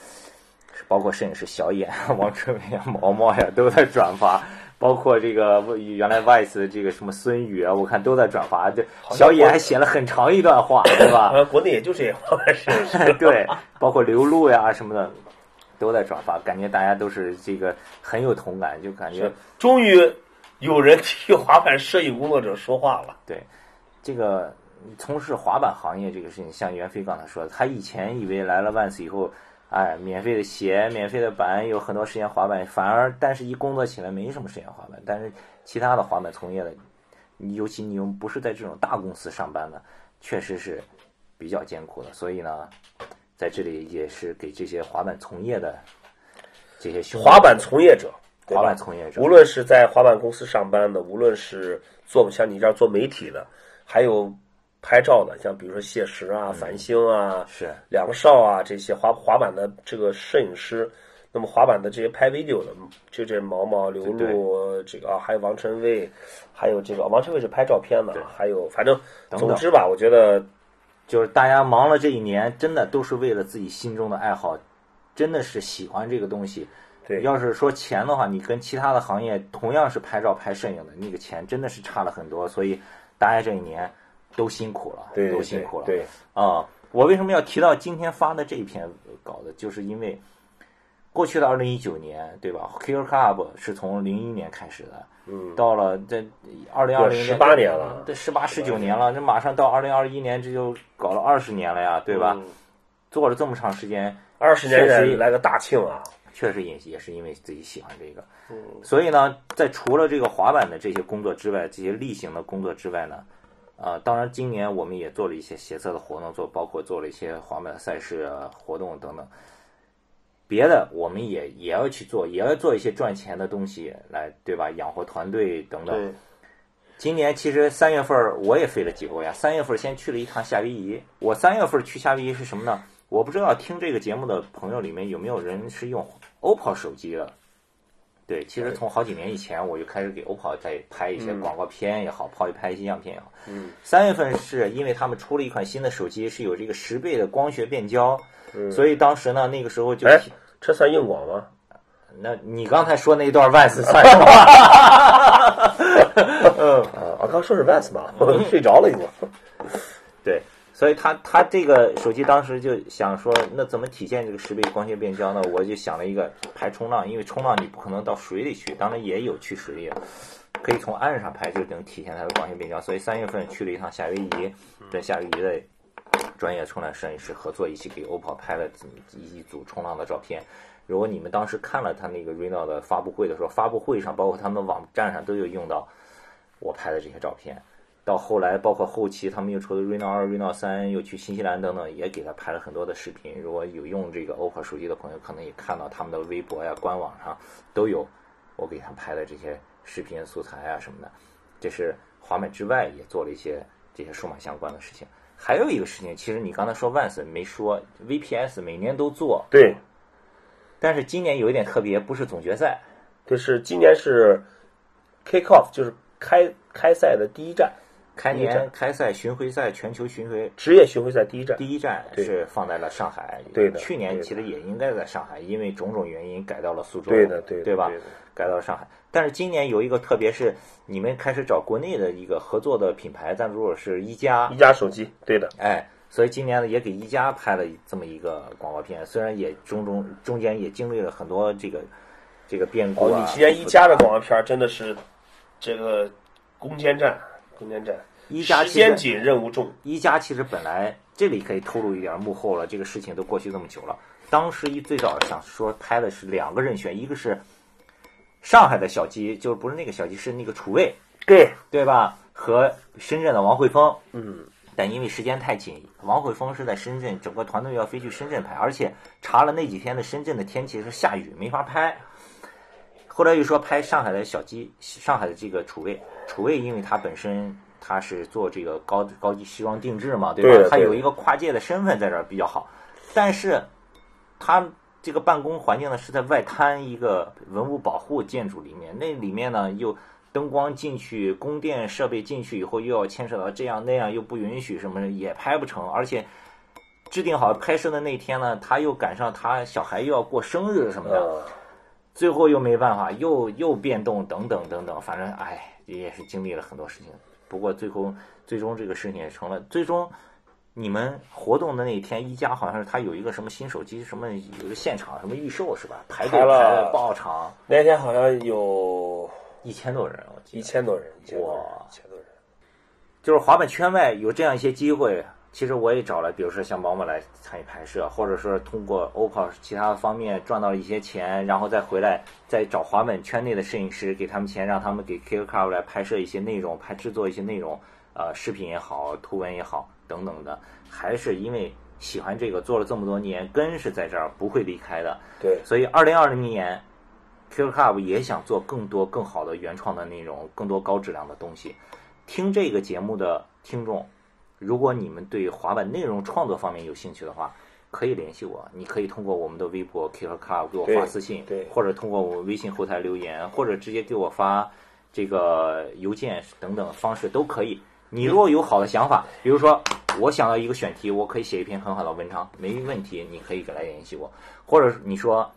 包括摄影师小野、王春伟啊、毛毛呀，都在转发。包括这个原来 Vice 的这个什么孙宇啊，我看都在转发。这小野还写了很长一段话，对吧国内也就这滑板摄影师。对，包括刘璐呀什么的，都在转发，感觉大家都是这个很有同感，就感觉终于有人替 滑板摄影工作者说话了。对这个从事滑板行业这个事情，像袁飞刚才说的，他以前以为来了 Vans 以后，哎，免费的鞋、免费的板，有很多时间滑板，反而但是一工作起来没什么时间滑板。但是其他的滑板从业的，你尤其你又不是在这种大公司上班的，确实是比较艰苦的。所以呢，在这里也是给这些滑板从业的这些滑板从业者对吧？滑板从业者。无，论是在滑板公司上班的，无论是做像你这样做媒体的，还有拍照的，像比如说谢石嗯。啊、繁星啊、是。梁少啊这些滑滑板的这个摄影师，那么滑板的这些拍 video 的，就这毛毛、刘露，这个啊，还有王晨卫，还有这个王晨卫是拍照片的，还有反正总之吧，我觉得就是大家忙了这一年，真的都是为了自己心中的爱好，真的是喜欢这个东西。对要是说钱的话，你跟其他的行业同样是拍照拍摄影的，那个钱真的是差了很多。所以大家这一年都辛苦了，对都辛苦了。对，啊、我为什么要提到今天发的这一篇稿子，就是因为过去的二零一九年，对吧？Kill Club 是从零一年开始的，嗯，到了这二零二零年18年了对，十八十九年了，这马上到二零二一年，这就搞了二十年了呀，对吧？嗯做了这么长时间，二十年来个大庆啊，确实也也是因为自己喜欢这个，嗯所以呢，在除了这个滑板的这些工作之外，这些例行的工作之外呢，啊、当然今年我们也做了一些协测的活动，做包括做了一些滑板赛事啊活动等等。别的我们也也要去做，也要做一些赚钱的东西来，对吧？养活团队等等。今年其实三月份我也飞了几个国家，三月份先去了一趟夏威夷。我三月份去夏威夷是什么呢？我不知道听这个节目的朋友里面有没有人是用 OPPO 手机了。对，其实从好几年以前我就开始给 OPPO 在拍一些广告片也好，拍拍一些样片也好。嗯，三月份是因为他们出了一款新的手机，是有这个十倍的光学变焦，嗯所以当时呢，那个时候就哎，这算硬广吗？那你刚才说那一段 Vans 算什么？嗯。啊，我刚说是 Vans 吧，我睡着了已经。对，所以他他这个手机当时就想说，那怎么体现这个十倍光学变焦呢？我就想了一个拍冲浪，因为冲浪你不可能到水里去，当然也有去水里的，可以从岸上拍，就能体现它的光学变焦。所以三月份去了一趟夏威夷，跟夏威夷的专业冲浪摄影师合作，一起给 OPPO 拍了这么一组冲浪的照片。如果你们当时看了他那个 Reno 的发布会的时候，发布会上包括他们网站上都有用到我拍的这些照片。到后来，包括后期他们又出的 Reno 二、Reno 三，又去新西兰等等，也给他拍了很多的视频。如果有用这个 OPPO 手机的朋友，可能也看到他们的微博呀、官网上都有我给他拍的这些视频素材啊什么的。这是滑板之外也做了一些这些数码相关的事情。还有一个事情，其实你刚才说 Vans 没说，VPS 每年都做，对，但是今年有一点特别，不是总决赛，就是今年是 kick off，就是开开赛的第一站，开年开赛巡回赛全球巡回职业巡回赛第一站。第一站是放在了上海，对的去年其实也应该在上海，因为种种原因改到了苏州，对的，对的，对吧？对改到了上海，但是今年有一个特别是你们开始找国内的一个合作的品牌赞助是一加一，加手机，对的，哎，所以今年呢也给一加拍了这么一个广告片，虽然也中中中间也经历了很多这个这个变故哦，啊。你今年一加的广告片真的是这个攻坚战，攻坚战，一加时间紧，任务重。一加其实本来这里可以透露一点幕后了，这个事情都过去这么久了。当时一最早想说拍的是两个人选，一个是上海的小鸡，就是不是那个小鸡，是那个楚卫，对，对吧？和深圳的王慧峰，嗯，但因为时间太紧，王慧峰是在深圳，整个团队要飞去深圳拍，而且查了那几天的深圳的天气是下雨，没法拍。后来又说拍上海的小鸡，上海的这个楚卫，楚卫因为他本身他是做这个高高级西装定制嘛，对吧？对对他有一个跨界的身份在这儿比较好，但是他这个办公环境呢是在外滩一个文物保护建筑里面，那里面呢又灯光进去，供电设备进去以后又要牵扯到这样那样，又不允许什么的，也拍不成，而且。制定好拍摄的那天呢，他又赶上他小孩又要过生日什么的，呃，最后又没办法，又又变动等等等等，反正哎，也是经历了很多事情。不过最后最终这个事情也成了，最终你们活动的那一天，一加好像是他有一个什么新手机，什么有一个现场什么预售是吧？排队排了爆场，那天好像有一千多人，我记得。一千多人，一千多人哇，一千多人。就是滑板圈外有这样一些机会，其实我也找了，比如说像毛毛来参与拍摄，或者说通过 OPPO 其他方面赚到了一些钱，然后再回来再找滑板圈内的摄影师，给他们钱，让他们给 Club 来拍摄一些内容，拍制作一些内容，呃，视频也好，图文也好，等等的，还是因为喜欢这个，做了这么多年，根是在这儿，不会离开的。对，所以二零二零年 Q Club 也想做更多更好的原创的内容，更多高质量的东西。听这个节目的听众，如果你们对滑板内容创作方面有兴趣的话，可以联系我。你可以通过我们的微博 Q Club 给我发私信，对对或者通过我们微信后台留言，或者直接给我发这个邮件等等方式都可以。你如果有好的想法，比如说我想到一个选题，我可以写一篇很好的文章，没问题，你可以来联系我。或者你说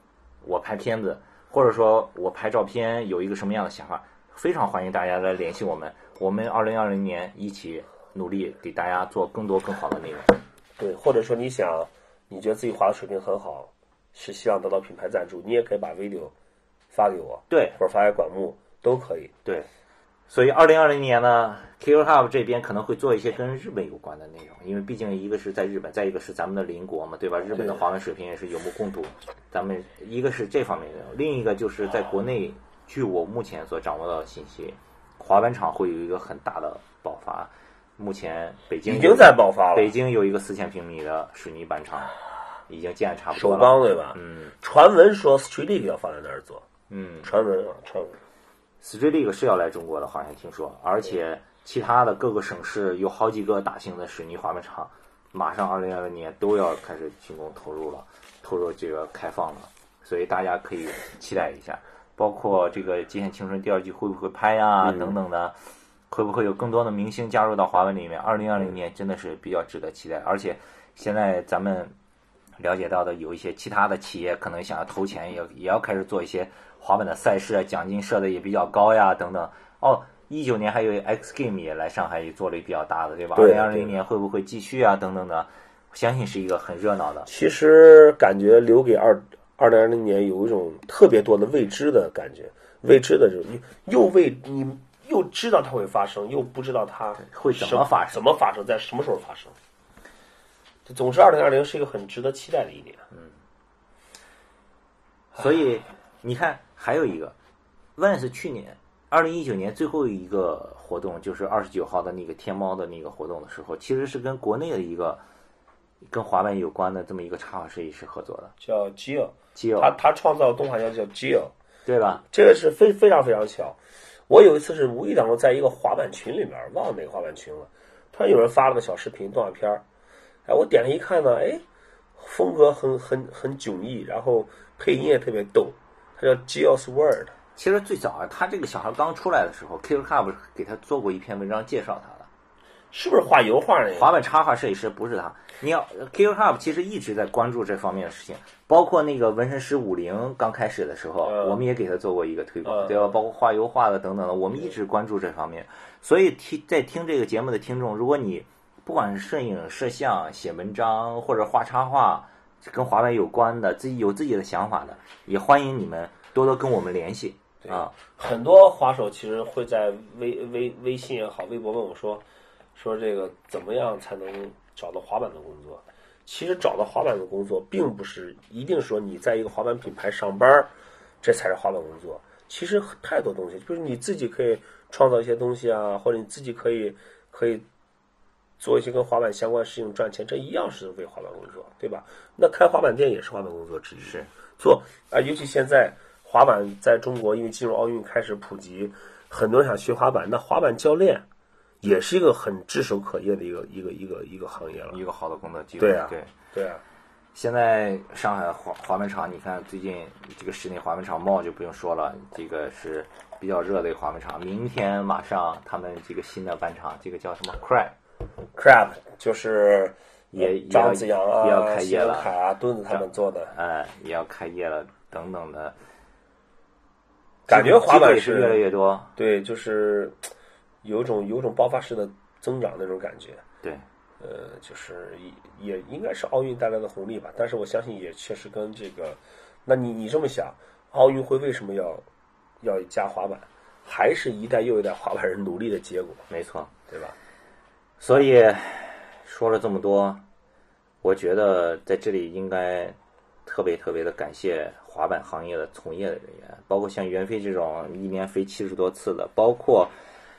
我拍片子，或者说我拍照片有一个什么样的想法，非常欢迎大家来联系我们。我们二零二零年一起努力给大家做更多更好的内容。对，或者说你想，你觉得自己滑的水平很好，是希望得到品牌赞助，你也可以把 video 发给我，对或者发给管木，都可以。对，所以二零二零年呢，Q Hub 这边可能会做一些跟日本有关的内容，因为毕竟一个是在日本，再一个是咱们的邻国嘛，对吧？日本的对滑板水平也是有目共睹。咱们一个是这方面的内容，另一个就是在国内，据我目前所掌握到的信息，滑板场会有一个很大的爆发。目前北京已经在爆发了北，京有一个四千平米的水泥板厂，已经建得差不多首了。钢对吧？嗯传闻说 Street League 要放在那儿做，嗯，传闻啊，传闻。Street League 是要来中国的，好像听说，而且其他的各个省市有好几个大型的水泥滑板厂，马上二零二零年都要开始竣工投入了，投入这个开放了，所以大家可以期待一下。包括这个《极限青春》第二季会不会拍呀、嗯等等的，会不会有更多的明星加入到滑板里面？二零二零年真的是比较值得期待，而且现在咱们了解到的有一些其他的企业可能想要投钱，也也要开始做一些滑板的赛事，啊奖金设的也比较高呀，等等。哦，一九年还有 X Game 也来上海也做了一比较大的，对吧？二对零二零年会不会继续啊？等等的，相信是一个很热闹的。其实感觉留给二二零二零年有一种特别多的未知的感觉，未知的这种又未你又知道它会发生，又不知道它会怎么发生怎么发生，在什么时候发生。总之，二零二零是一个很值得期待的一年。嗯所以你看，还有一个，Vans 去年二零一九年最后一个活动，就是二十九号的那个天猫的那个活动的时候，其实是跟国内的一个跟滑板有关的这么一个插画设计师合作的叫 Gio，基欧，他他创造的动画叫叫 Gio，对吧？这个是非非常非常巧。我有一次是无意当中在一个滑板群里面，忘了哪个滑板群了，突然有人发了个小视频动画片儿，哎，我点了一看呢，哎，风格很很很迥异，然后配音也特别逗，他叫 Gio's World，其实最早啊，他这个小孩刚出来的时候，Kill Club 给他做过一篇文章介绍他。是不是画油画那个？滑板插画设计师不是他。你要 Killer Club 其实一直在关注这方面的事情，包括那个纹身师五零刚开始的时候，嗯我们也给他做过一个推广，嗯对吧？包括画油画的等等的，我们一直关注这方面。所以听在听这个节目的听众，如果你不管是摄影、摄像、写文章或者画插画，跟滑板有关的，自己有自己的想法的，也欢迎你们多多跟我们联系啊。很多滑手其实会在微微微信也好，微博问我说，说这个怎么样才能找到滑板的工作？其实找到滑板的工作，并不是一定说你在一个滑板品牌上班儿，这才是滑板工作。其实太多东西，就是你自己可以创造一些东西啊，或者你自己可以可以做一些跟滑板相关的事情赚钱，这一样是为滑板工作，对吧？那开滑板店也是滑板工作之一。是做啊，尤其现在滑板在中国，因为进入奥运开始普及，很多人想学滑板，那滑板教练也是一个很炙手可热的一个一个一个一个行业了。一个好的工作机会。对啊对。对啊，现在上海滑滑板场，你看最近这个室内滑板场 MO 就不用说了，这个是比较热的一个滑板场。明天马上他们这个新的板场，这个叫什么 Crab crab 就是也张子阳啊、也要开业了谢文凯啊、墩子他们做的，哎，也要开业了，等等的。感觉滑板是越来越多。对，就是有一种有一种爆发式的增长那种感觉。对，呃，就是也也应该是奥运带来的红利吧，但是我相信也确实跟这个，那你你这么想，奥运会为什么要要加滑板，还是一代又一代滑板人努力的结果，没错。对吧？所以说了这么多，我觉得在这里应该特别特别的感谢滑板行业的从业的人员，包括像袁飞这种一年飞七十多次的，包括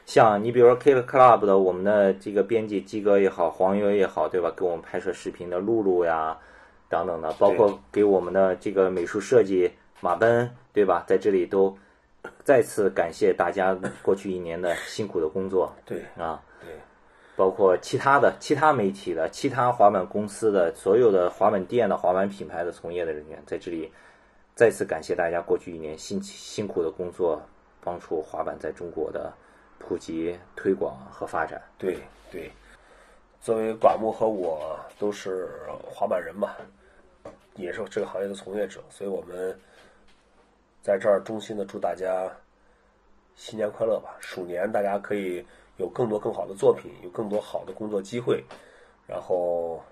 像你比如说 K Club 的我们的这个编辑鸡哥也好，黄油也好，对吧？给我们拍摄视频的露露呀等等的，包括给我们的这个美术设计马奔对吧？在这里都再次感谢大家过去一年的辛苦的工作对啊，对，包括其他的其他媒体的、其他滑板公司的、所有的滑板店的、滑板品牌的从业的人员，在这里再次感谢大家过去一年辛辛苦的工作，帮助滑板在中国的普及、推广和发展。对对，作为寡木和我都是滑板人嘛，也是这个行业的从业者，所以我们在这儿衷心的祝大家新年快乐吧！鼠年大家可以有更多更好的作品，有更多好的工作机会，然后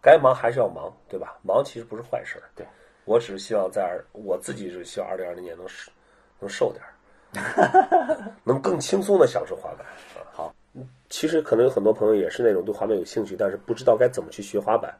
该忙还是要忙，对吧？忙其实不是坏事儿。对，我只是希望在我自己是希望二零二零年能瘦能瘦点儿，能更轻松的享受滑板。啊好，其实可能有很多朋友也是那种对滑板有兴趣，但是不知道该怎么去学滑板。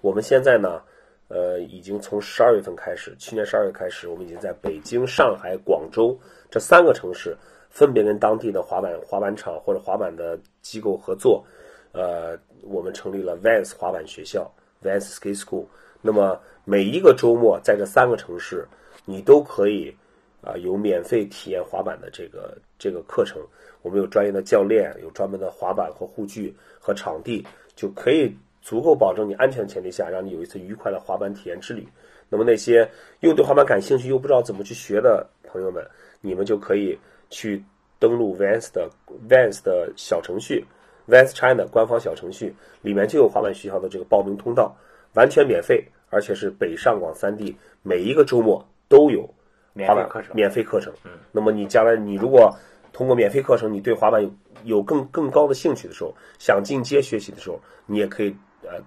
我们现在呢，呃，已经从十二月份开始，去年十二月开始，我们已经在北京、上海、广州这三个城市，分别跟当地的滑板滑板厂或者滑板的机构合作，呃，我们成立了 Vans 滑板学校 Vans Ski School。那么每一个周末，在这三个城市，你都可以啊、有免费体验滑板的这个这个课程。我们有专业的教练，有专门的滑板和护具和场地，就可以足够保证你安全的前提下，让你有一次愉快的滑板体验之旅。那么那些又对滑板感兴趣又不知道怎么去学的朋友们，你们就可以去登录 Vans 的 Vans 的小程序，Vans China 官方小程序里面就有滑板学校的这个报名通道，完全免费，而且是北上广三地每一个周末都有免费课程。免费课程。嗯，那么你将来你如果通过免费课程，你对滑板有有更更高的兴趣的时候，想进阶学习的时候，你也可以呃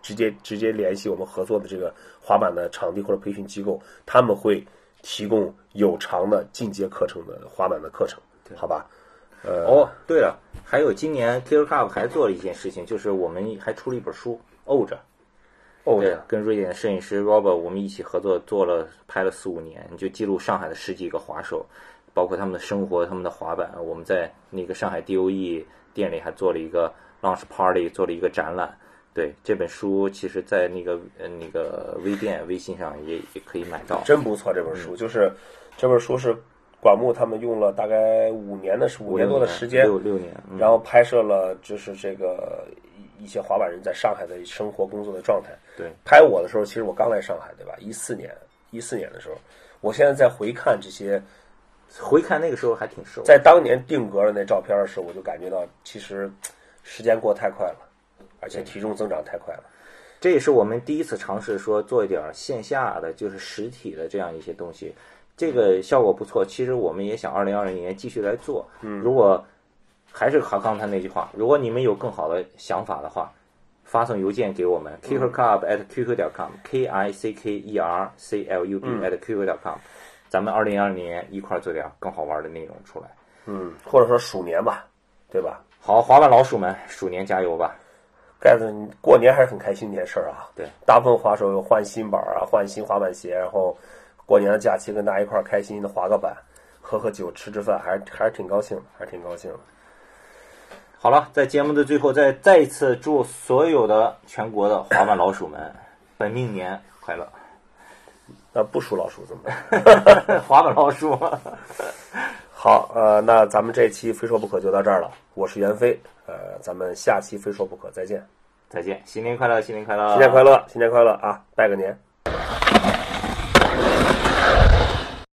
直接直接联系我们合作的这个滑板的场地或者培训机构，他们会提供有偿的进阶课程的滑板的课程，好吧？呃，哦，对了，还有今年 Killer Club 还做了一件事情，就是我们还出了一本书，沤着。哦，对，跟瑞典摄影师 Robert 我们一起合作做了拍了四五年，就记录上海的十几个滑手，包括他们的生活、他们的滑板。我们在那个上海 DOE 店里还做了一个 launch party，做了一个展览。对这本书，其实，在那个呃那个微店、微信上也也可以买到。真不错，这本书就是这本书是管木他们用了大概五年的时五年多的时间，六六年，嗯然后拍摄了就是这个一一些滑板人在上海的生活工作的状态。对，拍我的时候，其实我刚来上海，对吧？一四年，一四年的时候，我现在在回看这些回看那个时候还挺瘦。在当年定格的那照片的时候，我就感觉到其实时间过得太快了，而且体重增长太快了。这也是我们第一次尝试说做一点线下的，就是实体的这样一些东西，这个效果不错。其实我们也想二零二零年继续来做。嗯，如果还是刚刚才那句话，如果你们有更好的想法的话，发送邮件给我们 kicker club at qq 点 com，k i c k e r c l u b at qq 点 com，咱们二零二零年一块儿做点更好玩的内容出来。嗯，或者说鼠年吧，对吧？好，滑板老鼠们，鼠年加油吧！盖子，你过年还是很开心的一件事儿啊。对，大部分滑手有换新板啊，换新滑板鞋，然后过年的假期跟大家一块儿开心的滑个板，喝喝酒，吃吃饭，还是还是挺高兴的，还是挺高兴的。好了，在节目的最后，再再一次祝所有的全国的滑板老鼠们 本命年快乐！那不属老鼠怎么办？滑板老鼠，好，呃，那咱们这期非说不可就到这儿了。我是袁飞，呃，咱们下期非说不可再见。再见，新年快乐，新年快乐，新年快乐，新年快乐啊！拜个年。